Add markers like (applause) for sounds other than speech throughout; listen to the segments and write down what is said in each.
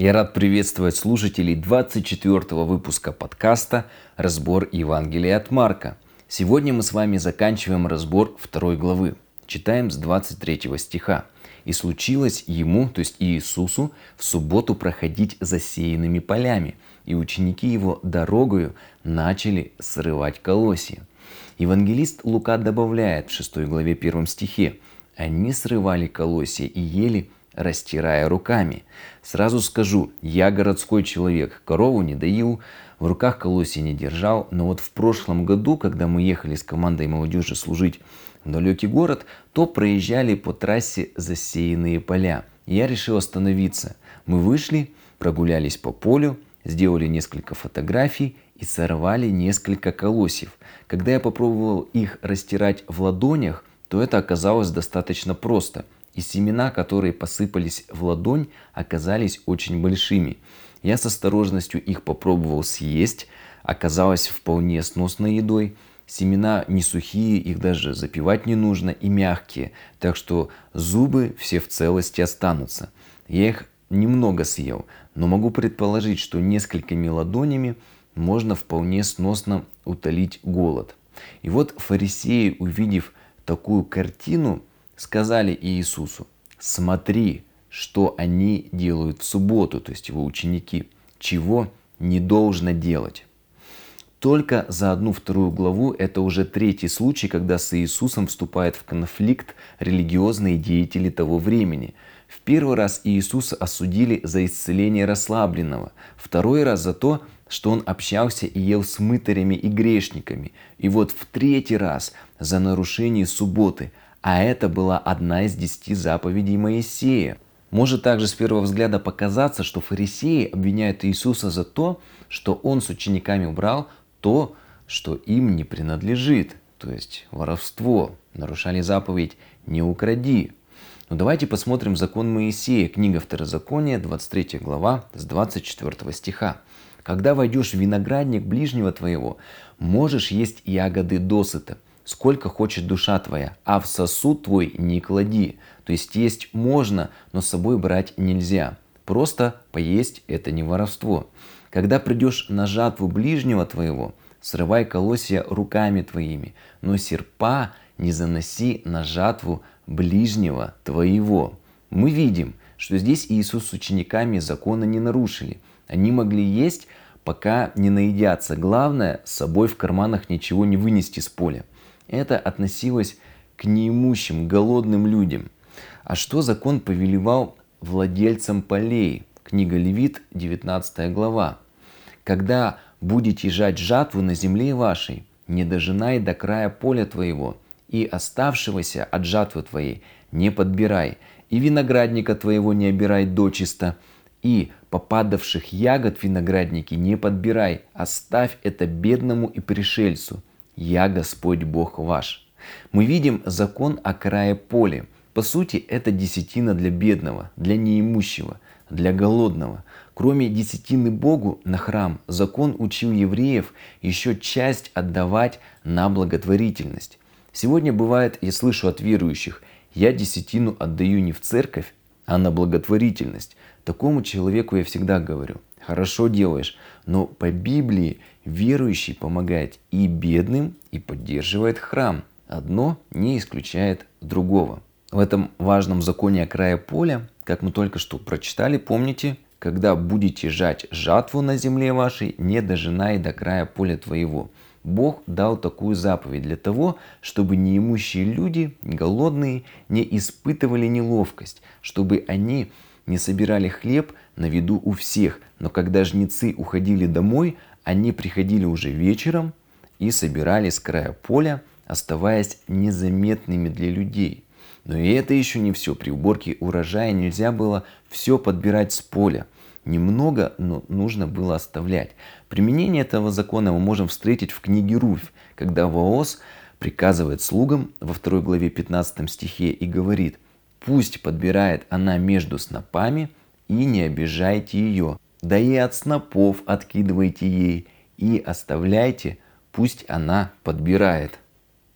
Я рад приветствовать слушателей 24 выпуска подкаста «Разбор Евангелия от Марка». Сегодня мы с вами заканчиваем разбор второй главы. Читаем с 23 стиха. «И случилось ему, то есть Иисусу, в субботу проходить засеянными полями, и ученики его дорогою начали срывать колосья». Евангелист Лука добавляет в 6 главе 1 стихе, «Они срывали колосья и ели растирая руками. Сразу скажу, я городской человек, корову не доил, в руках колосья не держал, но вот в прошлом году, когда мы ехали с командой молодежи служить в далекий город, то проезжали по трассе засеянные поля. Я решил остановиться. Мы вышли, прогулялись по полю, сделали несколько фотографий и сорвали несколько колосьев. Когда я попробовал их растирать в ладонях, то это оказалось достаточно просто – и семена, которые посыпались в ладонь, оказались очень большими. Я с осторожностью их попробовал съесть, оказалось вполне сносной едой. Семена не сухие, их даже запивать не нужно и мягкие, так что зубы все в целости останутся. Я их немного съел, но могу предположить, что несколькими ладонями можно вполне сносно утолить голод. И вот фарисеи, увидев такую картину, сказали Иисусу, смотри, что они делают в субботу, то есть его ученики, чего не должно делать. Только за одну вторую главу это уже третий случай, когда с Иисусом вступает в конфликт религиозные деятели того времени. В первый раз Иисуса осудили за исцеление расслабленного, второй раз за то, что он общался и ел с мытарями и грешниками, и вот в третий раз за нарушение субботы – а это была одна из десяти заповедей Моисея. Может также с первого взгляда показаться, что фарисеи обвиняют Иисуса за то, что он с учениками убрал то, что им не принадлежит, то есть воровство. Нарушали заповедь «не укради». Но давайте посмотрим закон Моисея, книга Второзакония, 23 глава, с 24 стиха. «Когда войдешь в виноградник ближнего твоего, можешь есть ягоды досыта, сколько хочет душа твоя, а в сосуд твой не клади. То есть есть можно, но с собой брать нельзя. Просто поесть это не воровство. Когда придешь на жатву ближнего твоего, срывай колосья руками твоими, но серпа не заноси на жатву ближнего твоего. Мы видим, что здесь Иисус с учениками закона не нарушили. Они могли есть, пока не наедятся. Главное, с собой в карманах ничего не вынести с поля. Это относилось к неимущим, голодным людям. А что закон повелевал владельцам полей? Книга Левит, 19 глава. «Когда будете жать жатву на земле вашей, не дожинай до края поля твоего, и оставшегося от жатвы твоей не подбирай, и виноградника твоего не обирай дочисто, и попадавших ягод виноградники не подбирай, оставь это бедному и пришельцу, «Я Господь Бог ваш». Мы видим закон о крае поля. По сути, это десятина для бедного, для неимущего, для голодного. Кроме десятины Богу на храм, закон учил евреев еще часть отдавать на благотворительность. Сегодня бывает, я слышу от верующих, я десятину отдаю не в церковь, а на благотворительность. Такому человеку я всегда говорю, хорошо делаешь, но по Библии верующий помогает и бедным, и поддерживает храм. Одно не исключает другого. В этом важном законе о крае поля, как мы только что прочитали, помните, когда будете жать жатву на земле вашей, не дожинай до края поля твоего. Бог дал такую заповедь для того, чтобы неимущие люди, голодные, не испытывали неловкость, чтобы они не собирали хлеб на виду у всех, но когда жнецы уходили домой, они приходили уже вечером и собирали с края поля, оставаясь незаметными для людей. Но и это еще не все. При уборке урожая нельзя было все подбирать с поля. Немного, но нужно было оставлять. Применение этого закона мы можем встретить в книге Руфь, когда Воос приказывает слугам во второй главе 15 стихе и говорит, «Пусть подбирает она между снопами, и не обижайте ее, да и от снопов откидывайте ей, и оставляйте, пусть она подбирает».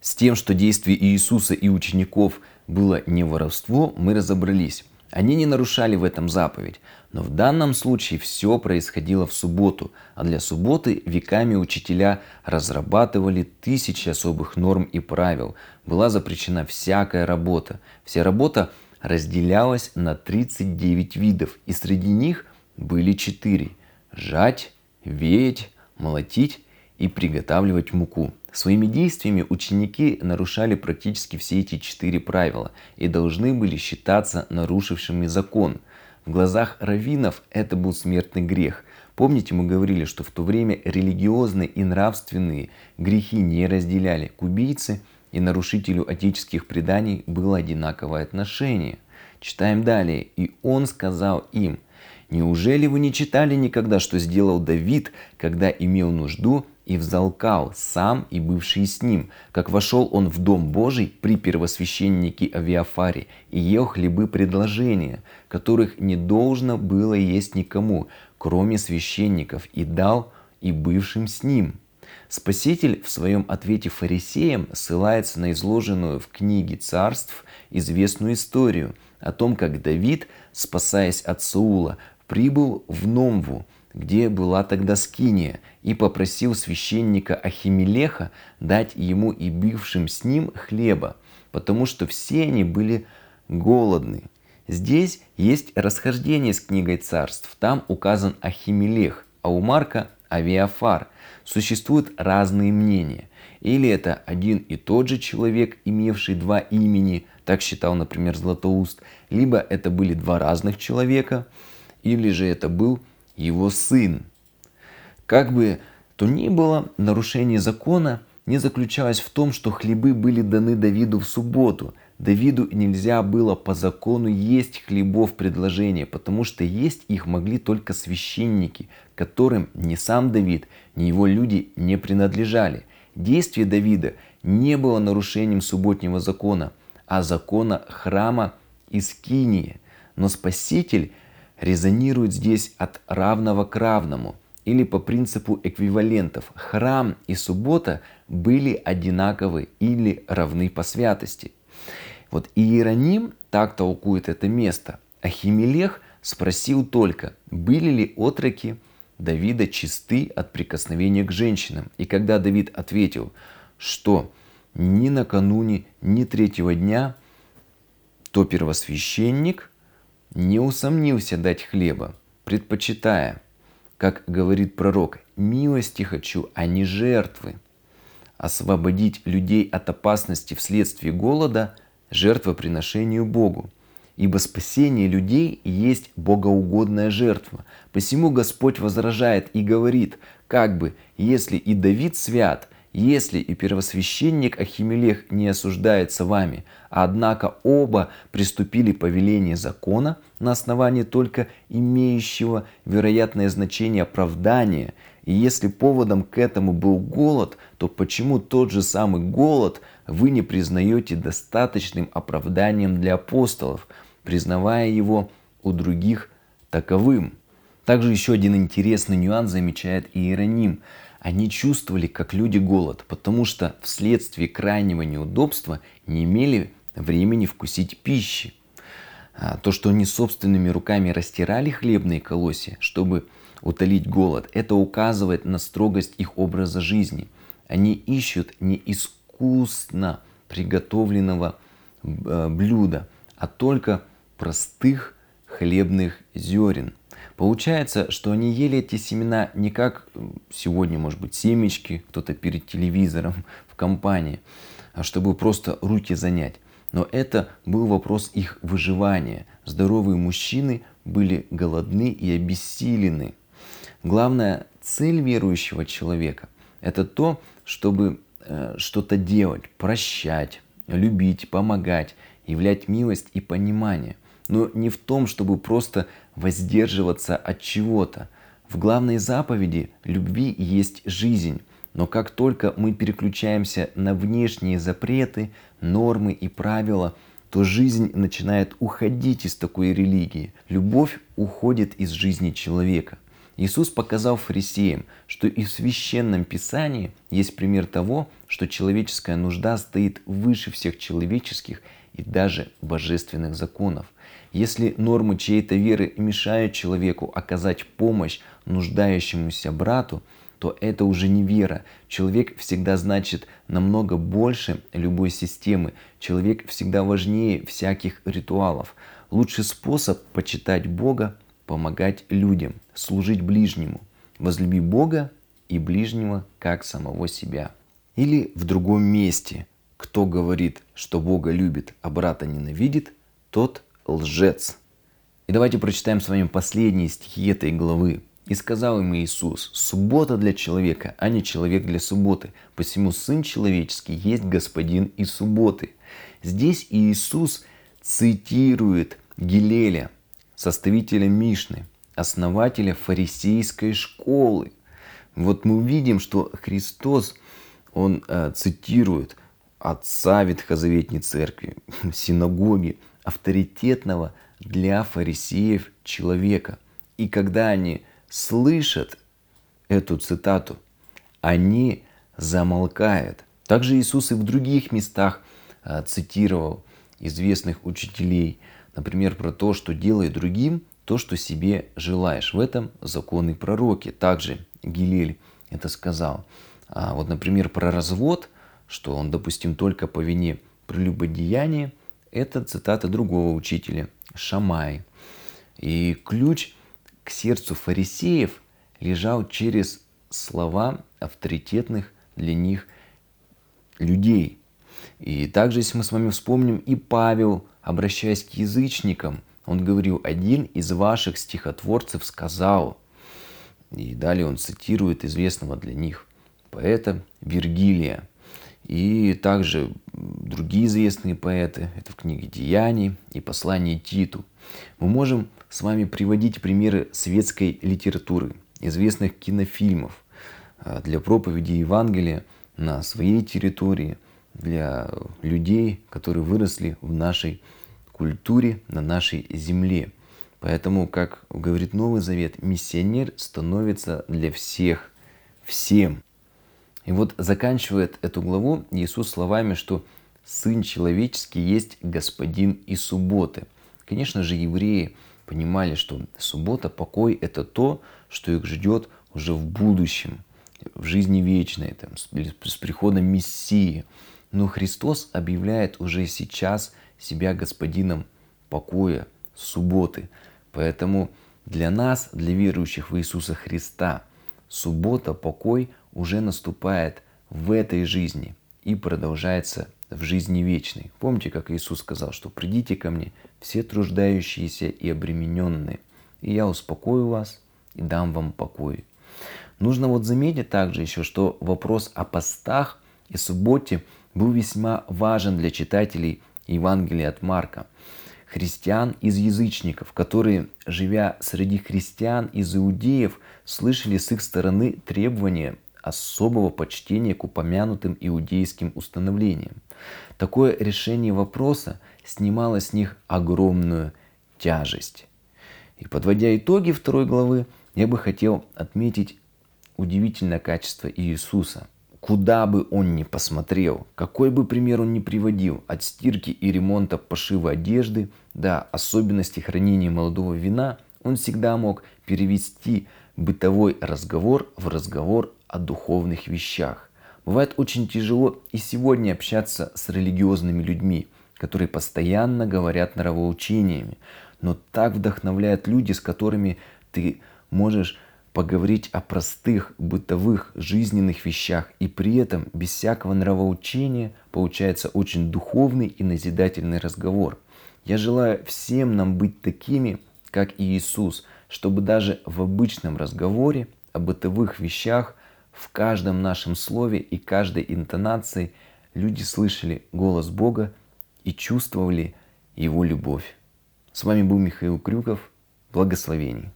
С тем, что действие Иисуса и учеников было не воровство, мы разобрались. Они не нарушали в этом заповедь, но в данном случае все происходило в субботу, а для субботы веками учителя разрабатывали тысячи особых норм и правил. Была запрещена всякая работа. Вся работа разделялась на 39 видов, и среди них были четыре – жать, веять, молотить и приготавливать муку. Своими действиями ученики нарушали практически все эти четыре правила и должны были считаться нарушившими закон. В глазах раввинов это был смертный грех. Помните, мы говорили, что в то время религиозные и нравственные грехи не разделяли. К убийце и нарушителю отеческих преданий было одинаковое отношение. Читаем далее. «И он сказал им, Неужели вы не читали никогда, что сделал Давид, когда имел нужду и взалкал сам и бывший с ним, как вошел он в Дом Божий при первосвященнике Авиафаре и ел хлебы предложения, которых не должно было есть никому, кроме священников, и дал и бывшим с ним. Спаситель в своем ответе фарисеям ссылается на изложенную в книге царств известную историю о том, как Давид, спасаясь от Саула, прибыл в Номву, где была тогда Скиния, и попросил священника Ахимелеха дать ему и бывшим с ним хлеба, потому что все они были голодны. Здесь есть расхождение с книгой царств. Там указан Ахимелех, а у Марка Авиафар. Существуют разные мнения. Или это один и тот же человек, имевший два имени, так считал, например, Златоуст, либо это были два разных человека – или же это был его сын. Как бы то ни было, нарушение закона не заключалось в том, что хлебы были даны Давиду в субботу. Давиду нельзя было по закону есть хлебов предложения, потому что есть их могли только священники, которым ни сам Давид, ни его люди не принадлежали. Действие Давида не было нарушением субботнего закона, а закона храма и скинии. Но Спаситель резонирует здесь от равного к равному или по принципу эквивалентов. Храм и суббота были одинаковы или равны по святости. Вот Иероним так толкует это место. Ахимелех спросил только, были ли отроки Давида чисты от прикосновения к женщинам. И когда Давид ответил, что ни накануне, ни третьего дня, то первосвященник – не усомнился дать хлеба, предпочитая, как говорит пророк, милости хочу, а не жертвы. Освободить людей от опасности вследствие голода – жертвоприношению Богу. Ибо спасение людей есть богоугодная жертва. Посему Господь возражает и говорит, как бы, если и Давид свят, если и первосвященник Ахимелех не осуждается вами, однако оба приступили по велению закона на основании только имеющего вероятное значение оправдания, и если поводом к этому был голод, то почему тот же самый голод вы не признаете достаточным оправданием для апостолов, признавая его у других таковым? Также еще один интересный нюанс замечает Иероним – они чувствовали, как люди, голод, потому что вследствие крайнего неудобства не имели времени вкусить пищи. А то, что они собственными руками растирали хлебные колосья, чтобы утолить голод, это указывает на строгость их образа жизни. Они ищут не искусно приготовленного э, блюда, а только простых хлебных зерен – Получается, что они ели эти семена не как сегодня, может быть, семечки, кто-то перед телевизором (laughs) в компании, а чтобы просто руки занять. Но это был вопрос их выживания. Здоровые мужчины были голодны и обессилены. Главная цель верующего человека – это то, чтобы э, что-то делать, прощать, любить, помогать, являть милость и понимание но не в том, чтобы просто воздерживаться от чего-то. В главной заповеди любви есть жизнь. Но как только мы переключаемся на внешние запреты, нормы и правила, то жизнь начинает уходить из такой религии. Любовь уходит из жизни человека. Иисус показал фарисеям, что и в священном писании есть пример того, что человеческая нужда стоит выше всех человеческих и даже божественных законов. Если нормы чьей-то веры мешают человеку оказать помощь нуждающемуся брату, то это уже не вера. Человек всегда значит намного больше любой системы. Человек всегда важнее всяких ритуалов. Лучший способ почитать Бога – помогать людям, служить ближнему. Возлюби Бога и ближнего, как самого себя. Или в другом месте. Кто говорит, что Бога любит, а брата ненавидит, тот лжец. И давайте прочитаем с вами последние стихи этой главы. И сказал им Иисус, суббота для человека, а не человек для субботы. Посему Сын Человеческий есть Господин и субботы. Здесь Иисус цитирует Гилеля, составителя Мишны, основателя фарисейской школы. Вот мы видим, что Христос, он э, цитирует отца Ветхозаветней церкви, (laughs) синагоги, авторитетного для фарисеев человека. И когда они слышат эту цитату, они замолкают. Также Иисус и в других местах а, цитировал известных учителей, например, про то, что делай другим то, что себе желаешь. В этом законы пророки. Также Гилель это сказал. А вот, например, про развод, что он допустим только по вине прелюбодеяния, это цитата другого учителя, Шамай. И ключ к сердцу фарисеев лежал через слова авторитетных для них людей. И также, если мы с вами вспомним, и Павел, обращаясь к язычникам, он говорил, один из ваших стихотворцев сказал, и далее он цитирует известного для них поэта Вергилия. И также другие известные поэты, это в книге «Деяний» и «Послание Титу». Мы можем с вами приводить примеры светской литературы, известных кинофильмов а, для проповеди Евангелия на своей территории, для людей, которые выросли в нашей культуре, на нашей земле. Поэтому, как говорит Новый Завет, миссионер становится для всех, всем. И вот заканчивает эту главу Иисус словами, что Сын Человеческий есть Господин и субботы. Конечно же, евреи понимали, что суббота, покой – это то, что их ждет уже в будущем, в жизни вечной, там, с, с приходом Мессии. Но Христос объявляет уже сейчас себя господином покоя, субботы. Поэтому для нас, для верующих в Иисуса Христа, суббота, покой уже наступает в этой жизни и продолжается в жизни вечной. Помните, как Иисус сказал, что придите ко мне все труждающиеся и обремененные, и я успокою вас и дам вам покой. Нужно вот заметить также еще, что вопрос о постах и субботе был весьма важен для читателей Евангелия от Марка. Христиан из язычников, которые, живя среди христиан из иудеев, слышали с их стороны требования особого почтения к упомянутым иудейским установлениям. Такое решение вопроса снимало с них огромную тяжесть. И подводя итоги второй главы, я бы хотел отметить удивительное качество Иисуса. Куда бы он ни посмотрел, какой бы пример он ни приводил, от стирки и ремонта пошива одежды до особенностей хранения молодого вина, он всегда мог перевести бытовой разговор в разговор о духовных вещах. Бывает очень тяжело и сегодня общаться с религиозными людьми, которые постоянно говорят нравоучениями, но так вдохновляют люди, с которыми ты можешь поговорить о простых бытовых жизненных вещах и при этом без всякого нравоучения получается очень духовный и назидательный разговор. Я желаю всем нам быть такими, как и Иисус, чтобы даже в обычном разговоре о бытовых вещах в каждом нашем слове и каждой интонации люди слышали голос Бога и чувствовали Его любовь. С вами был Михаил Крюков. Благословений.